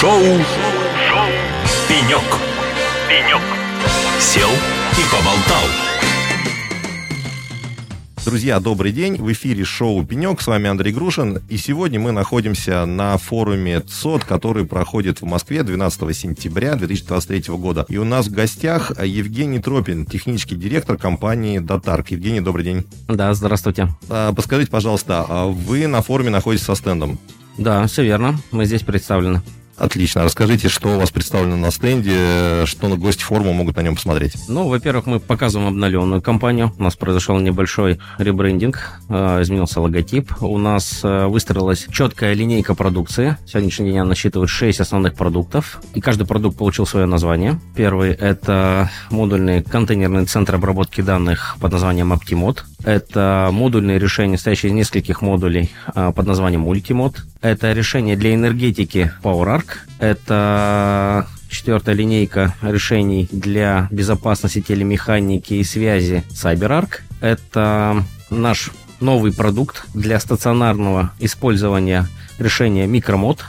Шоу, Шоу. «Пенек». «Пенек». Сел и поболтал. Друзья, добрый день. В эфире шоу «Пенек». С вами Андрей Грушин. И сегодня мы находимся на форуме ЦОД, который проходит в Москве 12 сентября 2023 года. И у нас в гостях Евгений Тропин, технический директор компании «Датарк». Евгений, добрый день. Да, здравствуйте. А, подскажите, пожалуйста, а вы на форуме находитесь со стендом? Да, все верно. Мы здесь представлены. Отлично. Расскажите, что у вас представлено на стенде, что на гости форума могут на нем посмотреть. Ну, во-первых, мы показываем обновленную компанию. У нас произошел небольшой ребрендинг, э, изменился логотип. У нас э, выстроилась четкая линейка продукции. Сегодняшний день она насчитывает 6 основных продуктов, и каждый продукт получил свое название. Первый – это модульный контейнерный центр обработки данных под названием Optimod. Это модульные решения, состоящие из нескольких модулей э, под названием Multimod. Это решение для энергетики PowerArc. Это четвертая линейка решений для безопасности телемеханики и связи CyberArk. Это наш новый продукт для стационарного использования решения Micromod.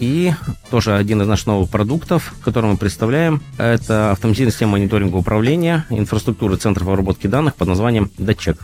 И тоже один из наших новых продуктов, который мы представляем, это автоматизированная система мониторинга управления инфраструктуры центров обработки данных под названием DATCHECK.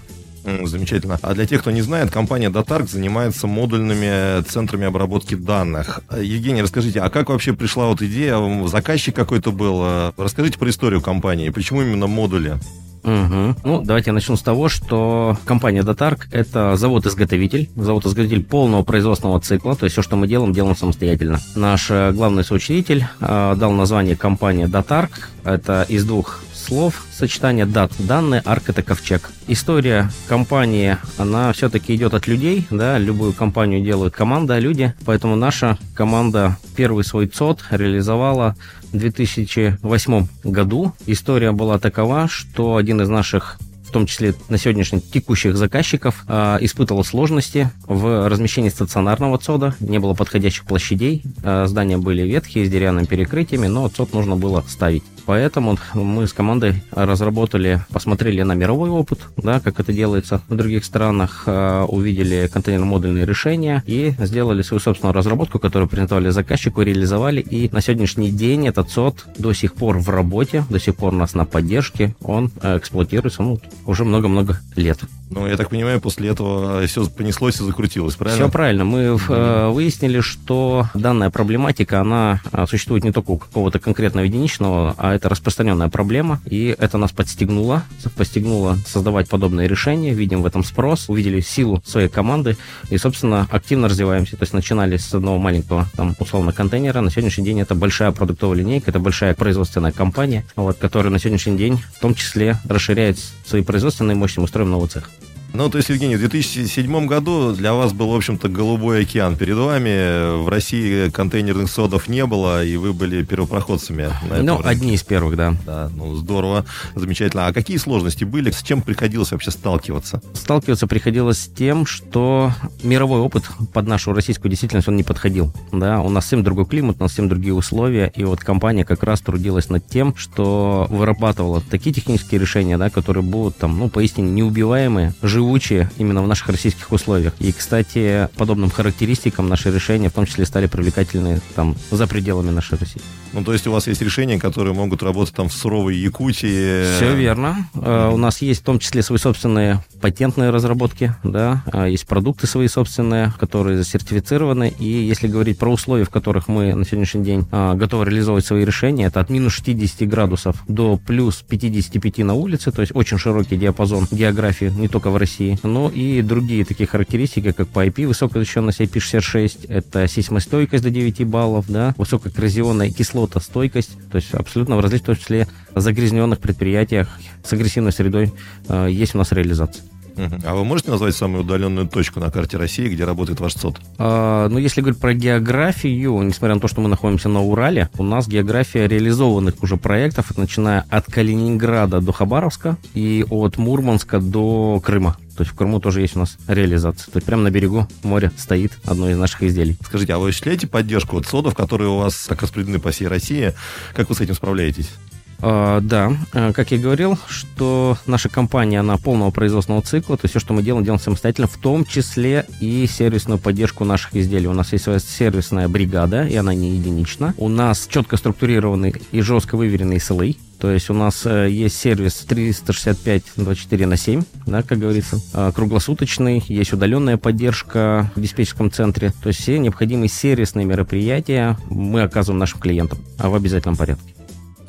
Замечательно. А для тех, кто не знает, компания Datark занимается модульными центрами обработки данных. Евгений, расскажите, а как вообще пришла вот идея? Заказчик какой-то был? Расскажите про историю компании. Почему именно модули? Угу. Ну, давайте я начну с того, что компания Datark – это завод-изготовитель, завод-изготовитель полного производственного цикла, то есть все, что мы делаем, делаем самостоятельно. Наш э, главный соучредитель э, дал название компании Datark, это из двух слов сочетание дат. Данные, арк это ковчег. История компании, она все-таки идет от людей, да, любую компанию делают команда, а люди, поэтому наша команда первый свой ЦОД реализовала в 2008 году. История была такова, что один из наших в том числе на сегодняшний текущих заказчиков, э, испытывал сложности в размещении стационарного ЦОДа. Не было подходящих площадей, э, здания были ветхие, с деревянными перекрытиями, но ЦОД нужно было ставить. Поэтому мы с командой разработали, посмотрели на мировой опыт, да, как это делается в других странах, э, увидели контейнер-модульные решения и сделали свою собственную разработку, которую презентовали заказчику, реализовали. И на сегодняшний день этот СОД до сих пор в работе, до сих пор у нас на поддержке, он э, эксплуатируется ну, уже много-много лет. Ну, я так понимаю, после этого все понеслось и закрутилось, правильно? Все правильно. Мы mm-hmm. выяснили, что данная проблематика, она существует не только у какого-то конкретного единичного, а это распространенная проблема, и это нас подстегнуло, подстегнуло создавать подобные решения, видим в этом спрос, увидели силу своей команды и, собственно, активно развиваемся. То есть начинали с одного маленького, там, условно, контейнера. На сегодняшний день это большая продуктовая линейка, это большая производственная компания, вот, которая на сегодняшний день в том числе расширяет свои производственные мощности, мы строим новый цех. Ну, то есть, Евгений, в 2007 году для вас был, в общем-то, голубой океан перед вами. В России контейнерных содов не было, и вы были первопроходцами. На ну, рынке. одни из первых, да. Да, ну, здорово, замечательно. А какие сложности были? С чем приходилось вообще сталкиваться? Сталкиваться приходилось с тем, что мировой опыт под нашу российскую действительность, он не подходил. Да, у нас совсем другой климат, у нас совсем другие условия, и вот компания как раз трудилась над тем, что вырабатывала такие технические решения, да, которые будут там, ну, поистине неубиваемые, живые живучие именно в наших российских условиях. И, кстати, подобным характеристикам наши решения в том числе стали привлекательны там за пределами нашей России. Ну, то есть у вас есть решения, которые могут работать там в суровой Якутии? Все верно. Mm-hmm. У нас есть в том числе свои собственные патентные разработки, да, а, есть продукты свои собственные, которые сертифицированы. И если говорить про условия, в которых мы на сегодняшний день а, готовы реализовывать свои решения, это от минус 60 градусов до плюс 55 на улице, то есть очень широкий диапазон географии не только в России, России. Ну и другие такие характеристики, как по IP, высокая защищенность IP66, это сейсмостойкость до 9 баллов, да, высококоррозионная кислотостойкость, то есть абсолютно в различных, в том числе загрязненных предприятиях с агрессивной средой э, есть у нас реализация. А вы можете назвать самую удаленную точку на карте России, где работает ваш ЦОД? А, ну, если говорить про географию, несмотря на то, что мы находимся на Урале, у нас география реализованных уже проектов, начиная от Калининграда до Хабаровска и от Мурманска до Крыма. То есть в Крыму тоже есть у нас реализация. То есть прямо на берегу моря стоит одно из наших изделий. Скажите, а вы осуществляете поддержку вот содов, которые у вас так распределены по всей России? Как вы с этим справляетесь? А, да, а, как я говорил, что наша компания, она полного производственного цикла, то есть все, что мы делаем, делаем самостоятельно, в том числе и сервисную поддержку наших изделий. У нас есть своя сервисная бригада, и она не единична. У нас четко структурированный и жестко выверенный SLA, то есть у нас э, есть сервис 365 24 на 7, да, как говорится, э, круглосуточный, есть удаленная поддержка в диспетчерском центре. То есть все необходимые сервисные мероприятия мы оказываем нашим клиентам а в обязательном порядке.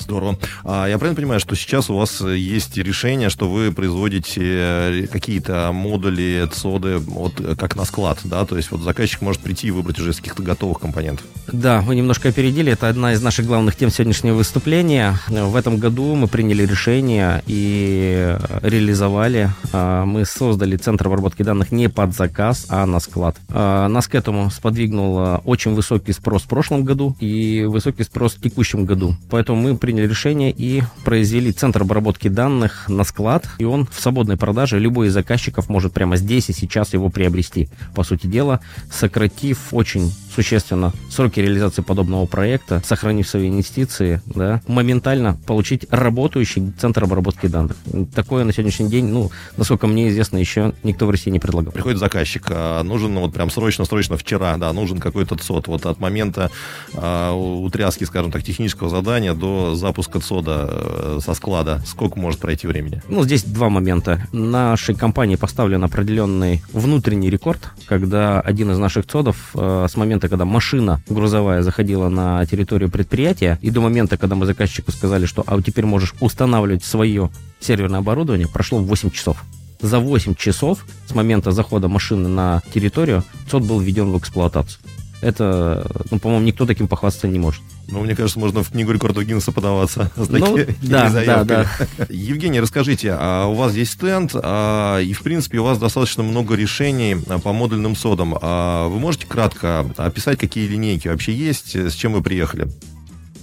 Здорово. А я правильно понимаю, что сейчас у вас есть решение, что вы производите э, какие-то модули, цоды вот как на склад, да? То есть вот заказчик может прийти и выбрать уже из каких-то готовых компонентов. Да, вы немножко опередили. Это одна из наших главных тем сегодняшнего выступления. В этом году мы приняли решение и реализовали. А, мы создали центр обработки данных не под заказ, а на склад. А, нас к этому сподвигнул очень высокий спрос в прошлом году и высокий спрос в текущем году. Поэтому мы приняли приняли решение и произвели центр обработки данных на склад, и он в свободной продаже, любой из заказчиков может прямо здесь и сейчас его приобрести. По сути дела, сократив очень существенно сроки реализации подобного проекта, сохранив свои инвестиции, да, моментально получить работающий центр обработки данных. Такое на сегодняшний день, ну, насколько мне известно, еще никто в России не предлагал. Приходит заказчик, а, нужен ну, вот прям срочно-срочно вчера, да, нужен какой-то ЦОД. Вот от момента а, утряски, скажем так, технического задания до запуска ЦОДа э, со склада, сколько может пройти времени? Ну, здесь два момента. Нашей компании поставлен определенный внутренний рекорд, когда один из наших ЦОДов э, с момента момента, когда машина грузовая заходила на территорию предприятия, и до момента, когда мы заказчику сказали, что а теперь можешь устанавливать свое серверное оборудование, прошло 8 часов. За 8 часов с момента захода машины на территорию ЦОД был введен в эксплуатацию. Это, ну, по-моему, никто таким похвастаться не может. Ну, мне кажется, можно в книгу рекордов Гиннесса подаваться с ну, да, да, да. Евгений, расскажите, а у вас есть стенд, а, и, в принципе, у вас достаточно много решений а, по модульным содам. А вы можете кратко описать, какие линейки вообще есть, с чем вы приехали?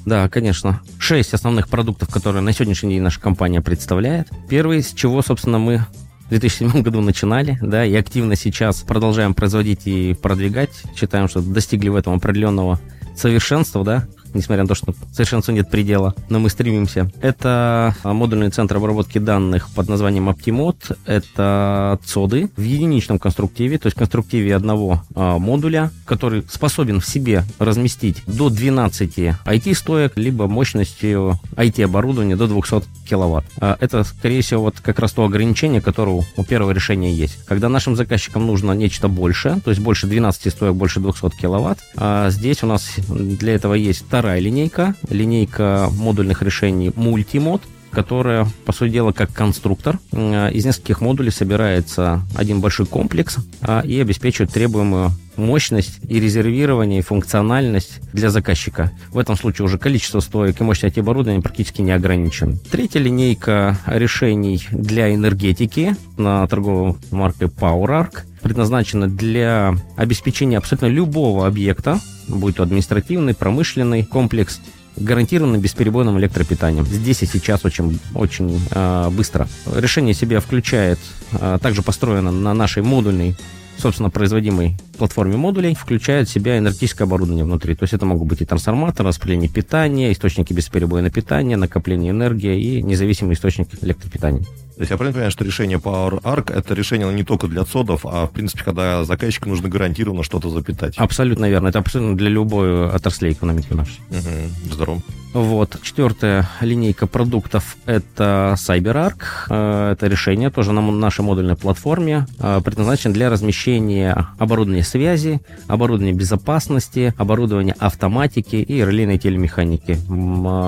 Да, конечно. Шесть основных продуктов, которые на сегодняшний день наша компания представляет. Первый, с чего, собственно, мы в 2007 году начинали, да, и активно сейчас продолжаем производить и продвигать. Считаем, что достигли в этом определенного совершенства, да, несмотря на то, что совершенству нет предела, но мы стремимся. Это модульный центр обработки данных под названием Optimod. Это ЦОДы в единичном конструктиве, то есть конструктиве одного а, модуля, который способен в себе разместить до 12 IT-стоек, либо мощностью IT-оборудования до 200 киловатт. А это, скорее всего, вот как раз то ограничение, которое у первого решения есть. Когда нашим заказчикам нужно нечто большее, то есть больше 12 стоек, больше 200 киловатт, а здесь у нас для этого есть вторая линейка, линейка модульных решений Multimod, которая, по сути дела, как конструктор. Э, из нескольких модулей собирается один большой комплекс а, и обеспечивает требуемую мощность и резервирование, и функциональность для заказчика. В этом случае уже количество стоек и мощность оборудования практически не ограничен. Третья линейка решений для энергетики на торговой марке PowerArc предназначена для обеспечения абсолютно любого объекта, будь то административный, промышленный комплекс, гарантированным бесперебойным электропитанием. Здесь и сейчас очень, очень э, быстро. Решение себя включает, э, также построено на нашей модульной собственно, производимой платформе модулей включает в себя энергетическое оборудование внутри. То есть это могут быть и трансформаторы, распределение питания, источники бесперебойного питания, накопление энергии и независимый источник электропитания. То есть я правильно понимаю, что решение Power Arc это решение не только для ЦОДов, а в принципе, когда заказчику нужно гарантированно что-то запитать. Абсолютно верно. Это абсолютно для любой отрасли экономики нашей. Угу. Здорово. Вот. Четвертая линейка продуктов – это CyberArk. Э, это решение тоже на нашей модульной платформе, э, предназначено для размещения оборудования связи, оборудования безопасности, оборудования автоматики и релейной телемеханики.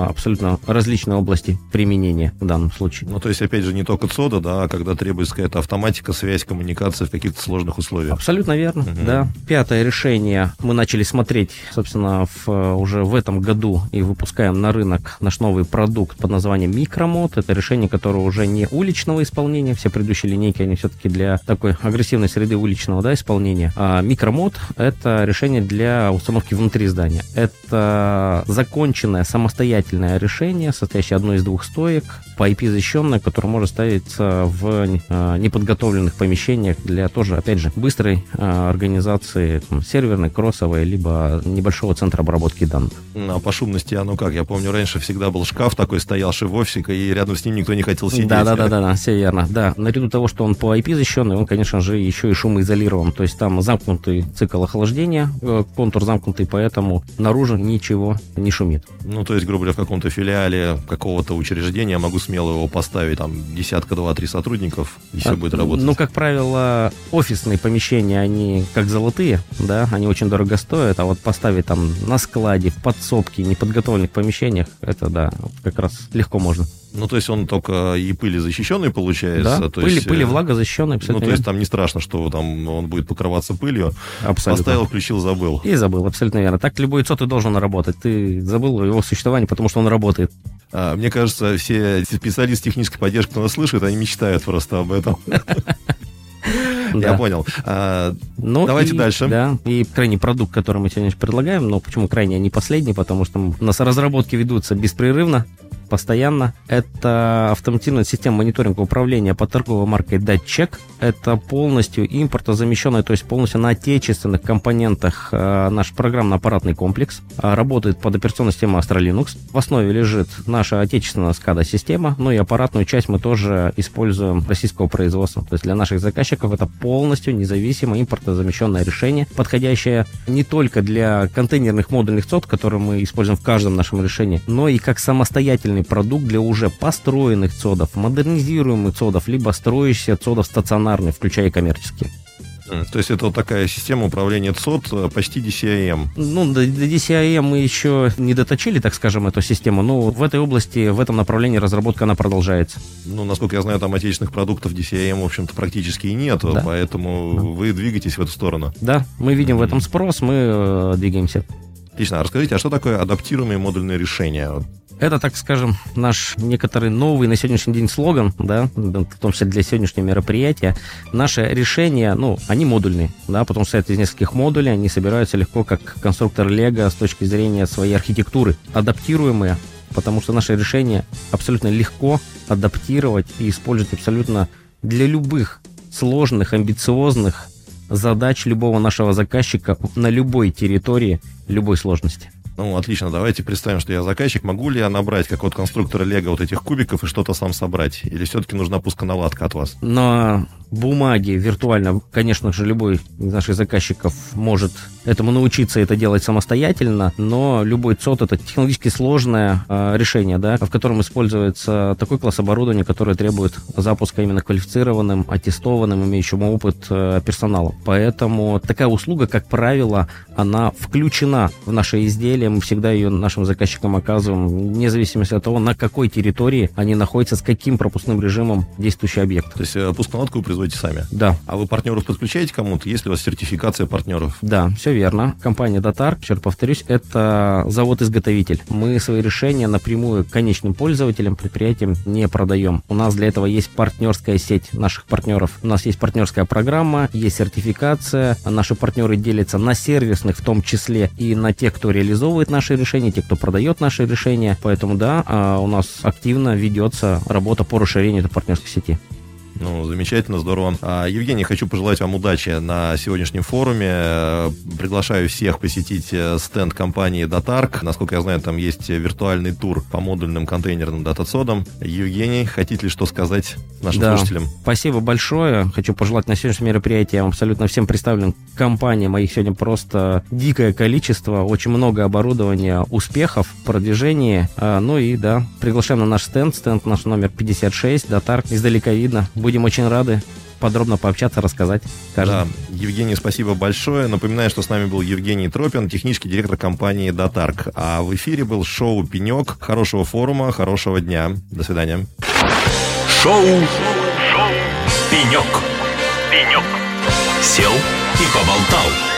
Абсолютно различные области применения в данном случае. Ну, то есть, опять же, не только ЦОДа, да, а когда требуется какая-то автоматика, связь, коммуникация в каких-то сложных условиях. Абсолютно верно, угу. да. Пятое решение мы начали смотреть, собственно, в, уже в этом году и выпускаем на рынок наш новый продукт под названием Микромод. Это решение, которое уже не уличного исполнения. Все предыдущие линейки, они все-таки для такой агрессивной среды уличного да, исполнения. А Микромод — это решение для установки внутри здания. Это законченное самостоятельное решение, состоящее одной из двух стоек, по IP защищенная, которая может ставиться в э, неподготовленных помещениях для тоже, опять же, быстрой э, организации там, серверной, кроссовой, либо небольшого центра обработки данных. А по шумности оно как? Я помню, раньше всегда был шкаф такой стоявший в офисе, и рядом с ним никто не хотел сидеть. Да, да, да, да, да, все верно. Да, наряду того, что он по IP защищенный, он, конечно же, еще и шумоизолирован. То есть там замкнутый цикл охлаждения, э, контур замкнутый, поэтому наружу ничего не шумит. Ну, то есть, грубо говоря, в каком-то филиале какого-то учреждения могу смело его поставить, там, десятка, два, три сотрудников, и все а, будет работать. Ну, как правило, офисные помещения, они как золотые, да, они очень дорого стоят, а вот поставить там на складе, в подсобке, неподготовленных помещениях, это, да, как раз легко можно. Ну, то есть он только и пыли защищенный получается. Да, то пыли, есть, пыли, э, влага абсолютно. Ну, то есть там не страшно, что там он будет покрываться пылью. Абсолютно. Поставил, включил, забыл. И забыл, абсолютно верно. Так любой ЦО ты должен работать. Ты забыл его существование, потому что он работает. А, мне кажется, все специалисты технической поддержки, кто нас слышит, они мечтают просто об этом. Я понял. А, ну, давайте дальше. Да, и крайний продукт, который мы сегодня предлагаем, но почему крайний, а не последний, потому что у нас разработки ведутся беспрерывно, постоянно. Это автоматизированная система мониторинга управления по торговой маркой DatCheck. Это полностью импортозамещенная, то есть полностью на отечественных компонентах э, наш программно-аппаратный комплекс. Э, работает под операционной системой Astra Linux. В основе лежит наша отечественная SCADA-система, ну и аппаратную часть мы тоже используем российского производства. То есть для наших заказчиков это полностью независимое импортозамещенное решение, подходящее не только для контейнерных модульных ЦОД, которые мы используем в каждом нашем решении, но и как самостоятельный идеальный продукт для уже построенных цодов, модернизируемых цодов, либо строящихся цодов стационарных, включая коммерческие. То есть это вот такая система управления ЦОД э, почти DCIM. Ну, до, до DCIM мы еще не доточили, так скажем, эту систему, но в этой области, в этом направлении разработка она продолжается. Ну, насколько я знаю, там отечественных продуктов DCIM, в общем-то, практически и нет, да. поэтому да. вы двигаетесь в эту сторону. Да, мы видим mm-hmm. в этом спрос, мы э, двигаемся. Отлично. А расскажите, а что такое адаптируемые модульные решения? Это, так скажем, наш некоторый новый на сегодняшний день слоган, да, в том числе для сегодняшнего мероприятия. Наши решения, ну, они модульные, да, потом состоят из нескольких модулей, они собираются легко, как конструктор Лего с точки зрения своей архитектуры, адаптируемые, потому что наши решения абсолютно легко адаптировать и использовать абсолютно для любых сложных, амбициозных задач любого нашего заказчика на любой территории, любой сложности. Ну, отлично, давайте представим, что я заказчик. Могу ли я набрать, как от конструктора Лего, вот этих кубиков и что-то сам собрать? Или все-таки нужна пусконаладка от вас? На бумаге виртуально, конечно же, любой из наших заказчиков может этому научиться это делать самостоятельно, но любой ЦОД это технологически сложное э, решение, да, в котором используется такой класс оборудования, которое требует запуска именно квалифицированным, аттестованным, имеющим опыт э, персоналом. Поэтому такая услуга, как правило, она включена в наше изделие, мы всегда ее нашим заказчикам оказываем, вне зависимости от того, на какой территории они находятся, с каким пропускным режимом действующий объект. То есть э, пусконаладку вы производите сами? Да. А вы партнеров подключаете кому-то? Есть ли у вас сертификация партнеров? Да, все верно. Компания Датар, еще раз повторюсь, это завод-изготовитель. Мы свои решения напрямую конечным пользователям, предприятиям не продаем. У нас для этого есть партнерская сеть наших партнеров. У нас есть партнерская программа, есть сертификация. Наши партнеры делятся на сервисных в том числе и на тех, кто реализовывает наши решения, те, кто продает наши решения. Поэтому да, а, у нас активно ведется работа по расширению этой партнерской сети. Ну, замечательно, здорово. А, Евгений, хочу пожелать вам удачи на сегодняшнем форуме. Приглашаю всех посетить э, стенд компании Datark. Насколько я знаю, там есть виртуальный тур по модульным контейнерным датацодам. Евгений, хотите ли что сказать нашим да. слушателям? Спасибо большое. Хочу пожелать на сегодняшнем мероприятии абсолютно всем представленным компаниям. Моих сегодня просто дикое количество, очень много оборудования, успехов, продвижения. А, ну и да, приглашаем на наш стенд. Стенд наш номер 56, Datark. Издалека видно. Будем очень рады подробно пообщаться, рассказать. Каждому. Да, Евгений, спасибо большое. Напоминаю, что с нами был Евгений Тропин, технический директор компании «Датарк». А в эфире был шоу «Пенек». Хорошего форума, хорошего дня. До свидания. Шоу, шоу, шоу. «Пенек». «Пенек». Сел и поболтал.